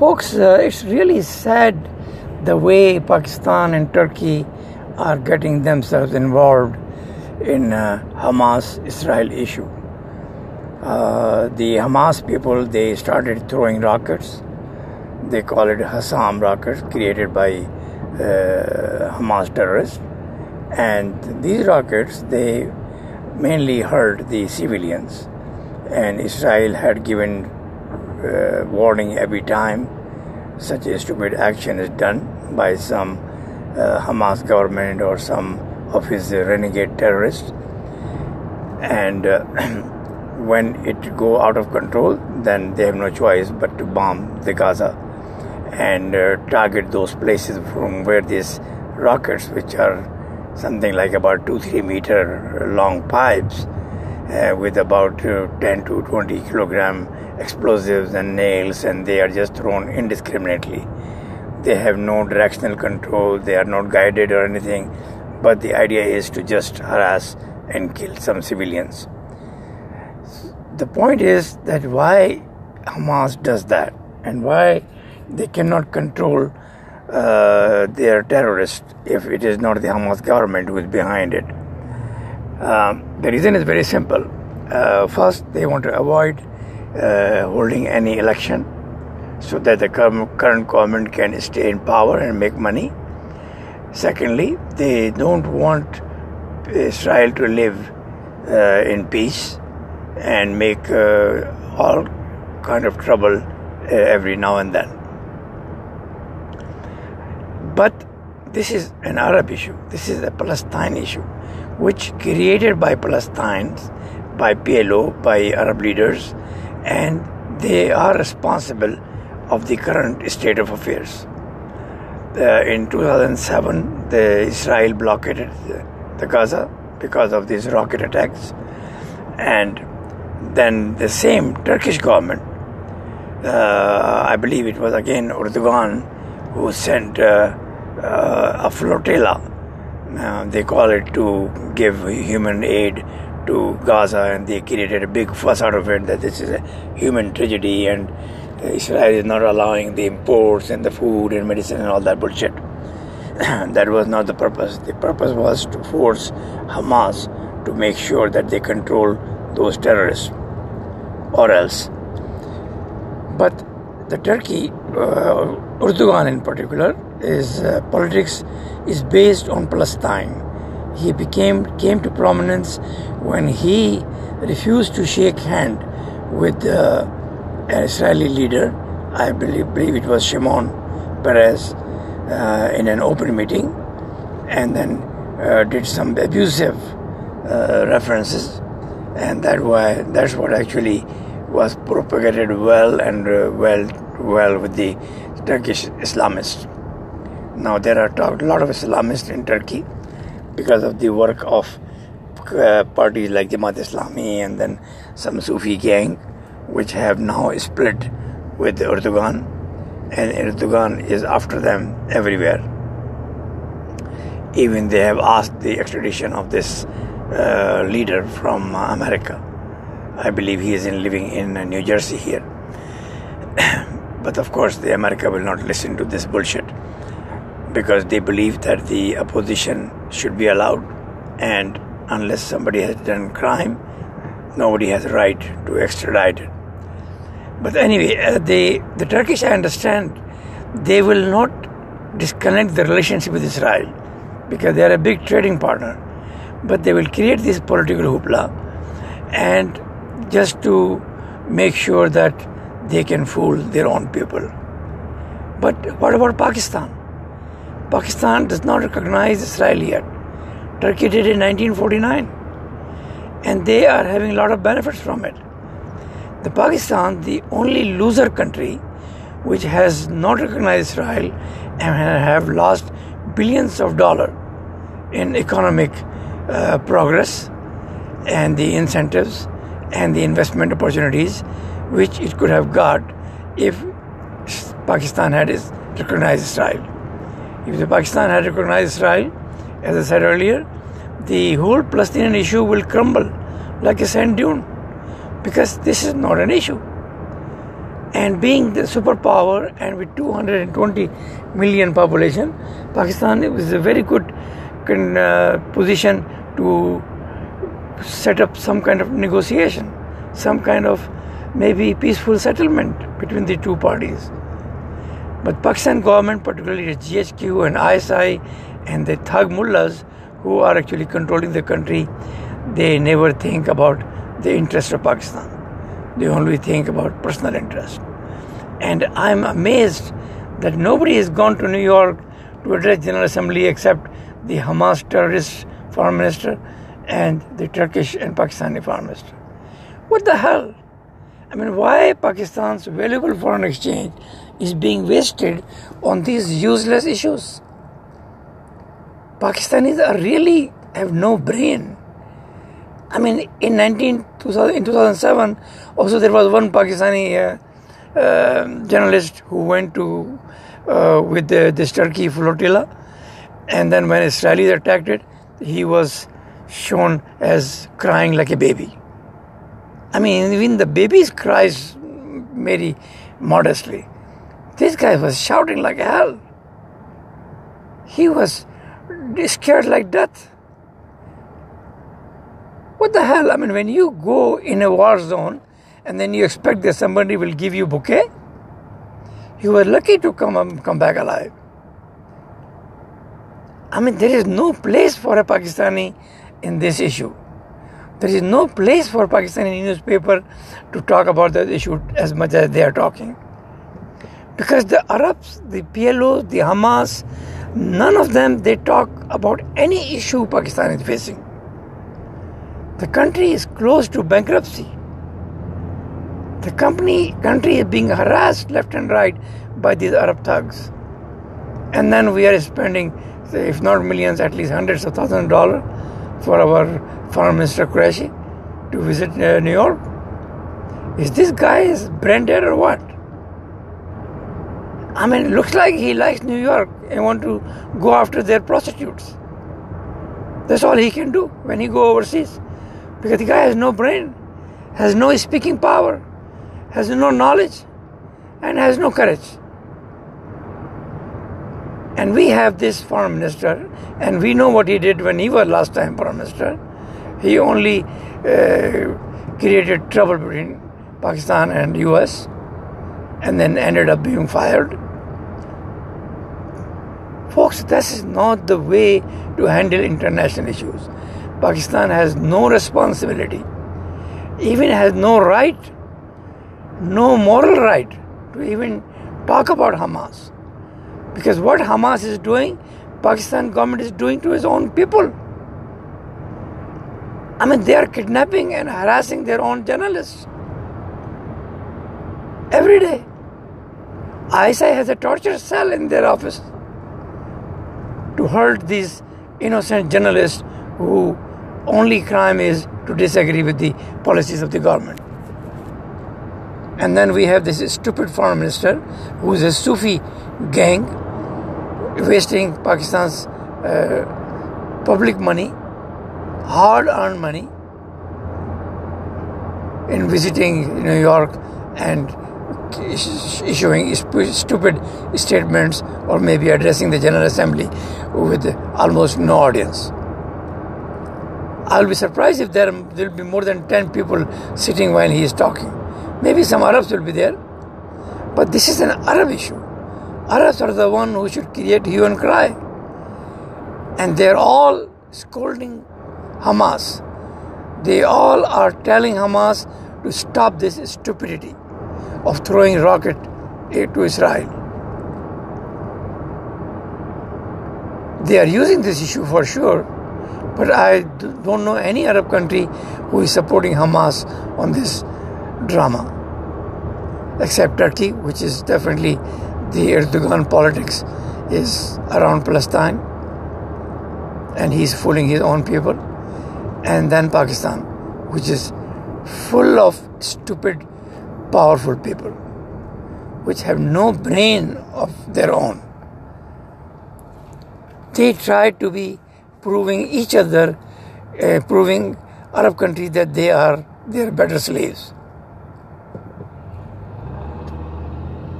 folks, uh, it's really sad the way Pakistan and Turkey are getting themselves involved in uh, Hamas Israel issue. Uh, the Hamas people they started throwing rockets. They call it Qassam rockets, created by uh, Hamas terrorists. And these rockets they mainly hurt the civilians. And Israel had given uh, warning every time such a stupid action is done by some uh, Hamas government or some of his renegade terrorists. And uh, when it go out of control, then they have no choice but to bomb the Gaza and uh, target those places from where these rockets, which are something like about two three meter long pipes uh, with about uh, 10 to 20 kilogram explosives and nails, and they are just thrown indiscriminately. They have no directional control, they are not guided or anything, but the idea is to just harass and kill some civilians. The point is that why Hamas does that and why they cannot control uh, their terrorists if it is not the Hamas government who is behind it. Um, the reason is very simple. Uh, first, they want to avoid uh, holding any election so that the current government can stay in power and make money. Secondly, they don't want Israel to live uh, in peace and make uh, all kind of trouble uh, every now and then. But this is an Arab issue. This is a Palestine issue, which created by Palestinians, by PLO, by Arab leaders, and they are responsible of the current state of affairs. Uh, in 2007, the Israel blockaded the, the Gaza because of these rocket attacks, and then the same Turkish government, uh, I believe it was again Erdogan, who sent uh, uh a flotilla. Uh, they call it to give human aid to Gaza and they created a big fuss out of it that this is a human tragedy and Israel is not allowing the imports and the food and medicine and all that bullshit. that was not the purpose. The purpose was to force Hamas to make sure that they control those terrorists or else. But the Turkey, uh, Erdogan in particular, his uh, politics is based on Palestine he became came to prominence when he refused to shake hand with uh, an Israeli leader. I believe, believe it was Shimon Peres uh, in an open meeting, and then uh, did some abusive uh, references, and that why that's what actually was propagated well and uh, well well with the Turkish Islamists. Now there are a lot of Islamists in Turkey because of the work of uh, parties like Jamaat Islami and then some Sufi gang, which have now split with Erdogan, and Erdogan is after them everywhere. Even they have asked the extradition of this uh, leader from America. I believe he is in, living in uh, New Jersey here. but of course, the America will not listen to this bullshit because they believe that the opposition should be allowed and unless somebody has done crime nobody has a right to extradite it but anyway uh, they the turkish i understand they will not disconnect the relationship with israel because they are a big trading partner but they will create this political hoopla and just to make sure that they can fool their own people but what about pakistan Pakistan does not recognize Israel yet. Turkey did in 1949, and they are having a lot of benefits from it. The Pakistan, the only loser country which has not recognized Israel and have lost billions of dollars in economic uh, progress and the incentives and the investment opportunities which it could have got if Pakistan had recognized Israel. If the Pakistan had recognized Israel, as I said earlier, the whole Palestinian issue will crumble like a sand dune because this is not an issue. And being the superpower and with 220 million population, Pakistan is a very good uh, position to set up some kind of negotiation, some kind of maybe peaceful settlement between the two parties. But Pakistan government, particularly the GHQ and ISI and the Thug mullahs who are actually controlling the country, they never think about the interest of Pakistan. They only think about personal interest. And I'm amazed that nobody has gone to New York to address General Assembly except the Hamas terrorist foreign minister and the Turkish and Pakistani minister. What the hell? I mean, why Pakistan's valuable foreign exchange is being wasted on these useless issues? Pakistanis are really have no brain. I mean, in 19, 2000, in 2007, also there was one Pakistani uh, uh, journalist who went to uh, with the, this Turkey flotilla, and then when Israelis attacked it, he was shown as crying like a baby. I mean, even the baby's cries very modestly. This guy was shouting like hell. He was scared like death. What the hell? I mean, when you go in a war zone and then you expect that somebody will give you bouquet, you were lucky to come um, come back alive. I mean, there is no place for a Pakistani in this issue. There is no place for Pakistani newspaper to talk about that issue as much as they are talking. Because the Arabs, the PLO, the Hamas, none of them they talk about any issue Pakistan is facing. The country is close to bankruptcy. The company country is being harassed left and right by these Arab thugs. And then we are spending, if not millions, at least hundreds of thousands of dollars for our Foreign Minister Qureshi to visit uh, New York? Is this guy is brain dead or what? I mean, looks like he likes New York and want to go after their prostitutes. That's all he can do when he go overseas, because the guy has no brain, has no speaking power, has no knowledge, and has no courage. And we have this foreign minister, and we know what he did when he was last time foreign minister. He only uh, created trouble between Pakistan and US, and then ended up being fired. Folks, this is not the way to handle international issues. Pakistan has no responsibility, even has no right, no moral right to even talk about Hamas. Because what Hamas is doing, Pakistan government is doing to its own people. I mean, they are kidnapping and harassing their own journalists every day. ISI has a torture cell in their office to hurt these innocent journalists who only crime is to disagree with the policies of the government. And then we have this stupid foreign minister who is a Sufi gang wasting Pakistan's uh, public money, hard earned money, in visiting New York and issuing stupid statements or maybe addressing the General Assembly with almost no audience. I'll be surprised if there will be more than 10 people sitting while he is talking. Maybe some Arabs will be there. But this is an Arab issue. Arabs are the one who should create hue and cry. And they're all scolding Hamas. They all are telling Hamas to stop this stupidity of throwing rocket to Israel. They are using this issue for sure, but I don't know any Arab country who is supporting Hamas on this drama, except Turkey, which is definitely the Erdogan politics is around Palestine, and he's fooling his own people, and then Pakistan, which is full of stupid, powerful people, which have no brain of their own. They try to be proving each other, uh, proving Arab countries that they are they are better slaves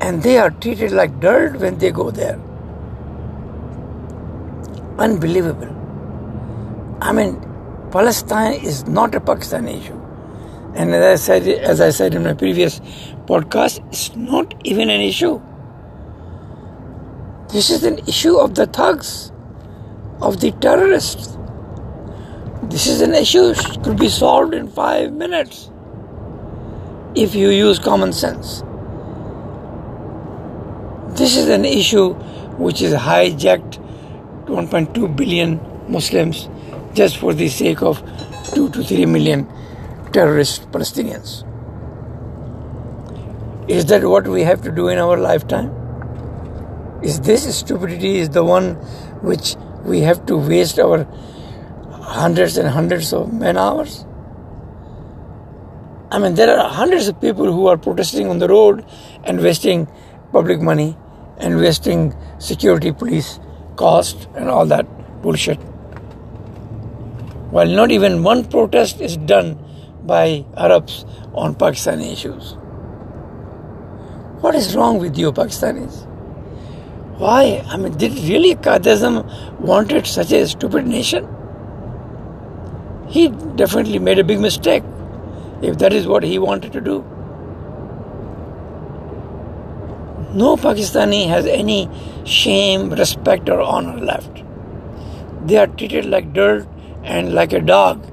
And they are treated like dirt when they go there. Unbelievable. I mean, Palestine is not a Pakistan issue. And as I said, as I said in my previous podcast, it's not even an issue. This is an issue of the thugs, of the terrorists. This is an issue could be solved in five minutes if you use common sense. This is an issue which is hijacked 1.2 billion Muslims just for the sake of 2 to 3 million terrorist Palestinians. Is that what we have to do in our lifetime? Is this stupidity is the one which we have to waste our hundreds and hundreds of man hours? I mean, there are hundreds of people who are protesting on the road and wasting public money and wasting security police cost and all that bullshit. While not even one protest is done by Arabs on Pakistani issues. What is wrong with you, Pakistanis? Why? I mean, did really Qadism wanted such a stupid nation? He definitely made a big mistake if that is what he wanted to do. No Pakistani has any shame, respect, or honor left. They are treated like dirt and like a dog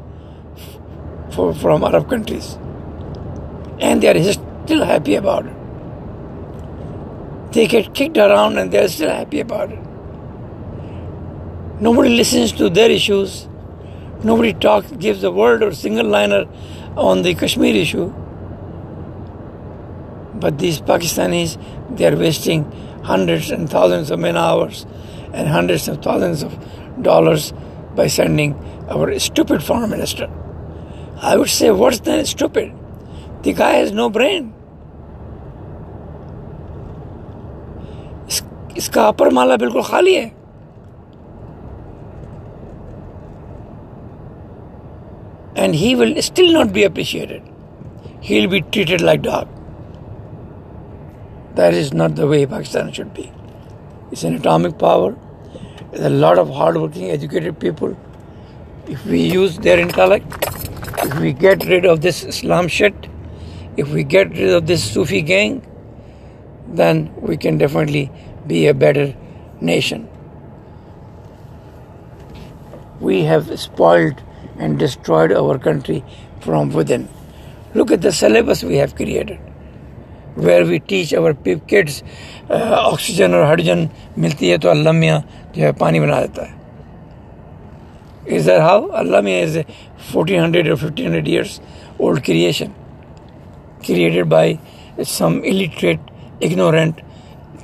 for, from Arab countries. And they are still happy about it. They get kicked around and they are still happy about it. Nobody listens to their issues. Nobody talks, gives a word or single liner on the Kashmir issue. But these Pakistanis, they are wasting hundreds and thousands of man hours and hundreds of thousands of dollars by sending our stupid foreign minister. I would say worse than stupid. The guy has no brain. इसका अपर माला बिल्कुल खाली है and he will still not be appreciated. He'll be treated like dog. That is not the way Pakistan should be. It's an atomic power. There's a lot of hardworking, educated people. If we use their intellect, if we get rid of this Islam shit, if we get rid of this Sufi gang, then we can definitely be a better nation. We have spoiled and destroyed our country from within. Look at the syllabus we have created, where we teach our pip kids oxygen और hydrogen मिलती है तो अल्लामिया जो है पानी बना देता है। इज़ दर हाउ अल्लमिया इज़ ए फोर्टीन हंड्रेड और fifteen hundred years old creation created by some illiterate ignorant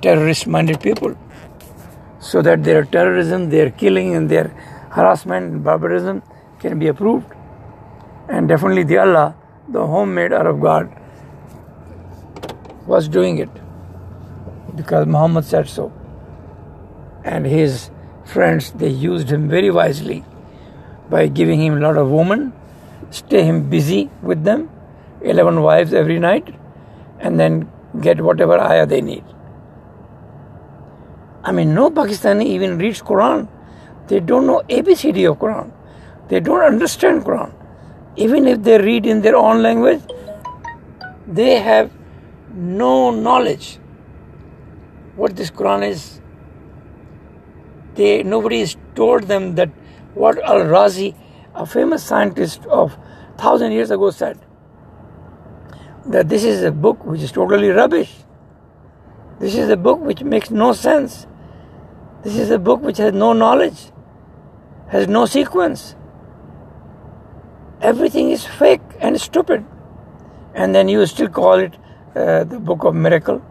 terrorist minded people so that there are terrorism there killing and there harassment barbarism can be approved and definitely they Allah the home made are of God was doing it because Muhammad said so. And his friends, they used him very wisely by giving him a lot of women, stay him busy with them, 11 wives every night, and then get whatever ayah they need. I mean, no Pakistani even reads Quran. They don't know ABCD of Quran. They don't understand Quran. Even if they read in their own language, they have no knowledge what this Quran is. They nobody has told them that what Al Razi, a famous scientist of thousand years ago, said that this is a book which is totally rubbish. This is a book which makes no sense. This is a book which has no knowledge, has no sequence. Everything is fake and stupid. And then you still call it uh, the book of miracle.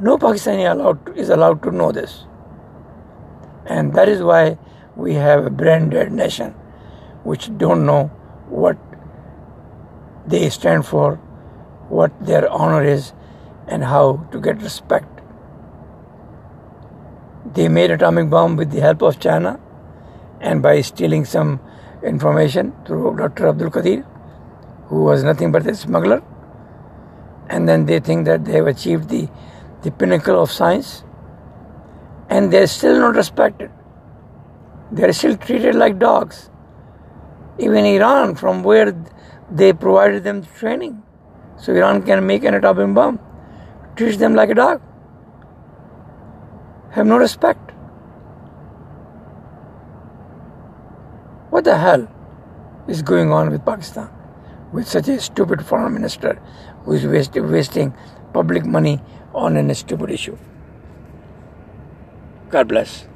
No Pakistani allowed to, is allowed to know this. And that is why we have a brain dead nation which don't know what they stand for, what their honor is, and how to get respect. They made atomic bomb with the help of China and by stealing some information through Dr. Abdul Qadir, who was nothing but a smuggler. and then they think that they have achieved the, the pinnacle of science, and they're still not respected. They're still treated like dogs. Even Iran, from where they provided them training, so Iran can make an atomic bomb, treats them like a dog. Have no respect. What the hell is going on with Pakistan? With such a stupid foreign minister who is waste, wasting public money on a stupid issue. God bless.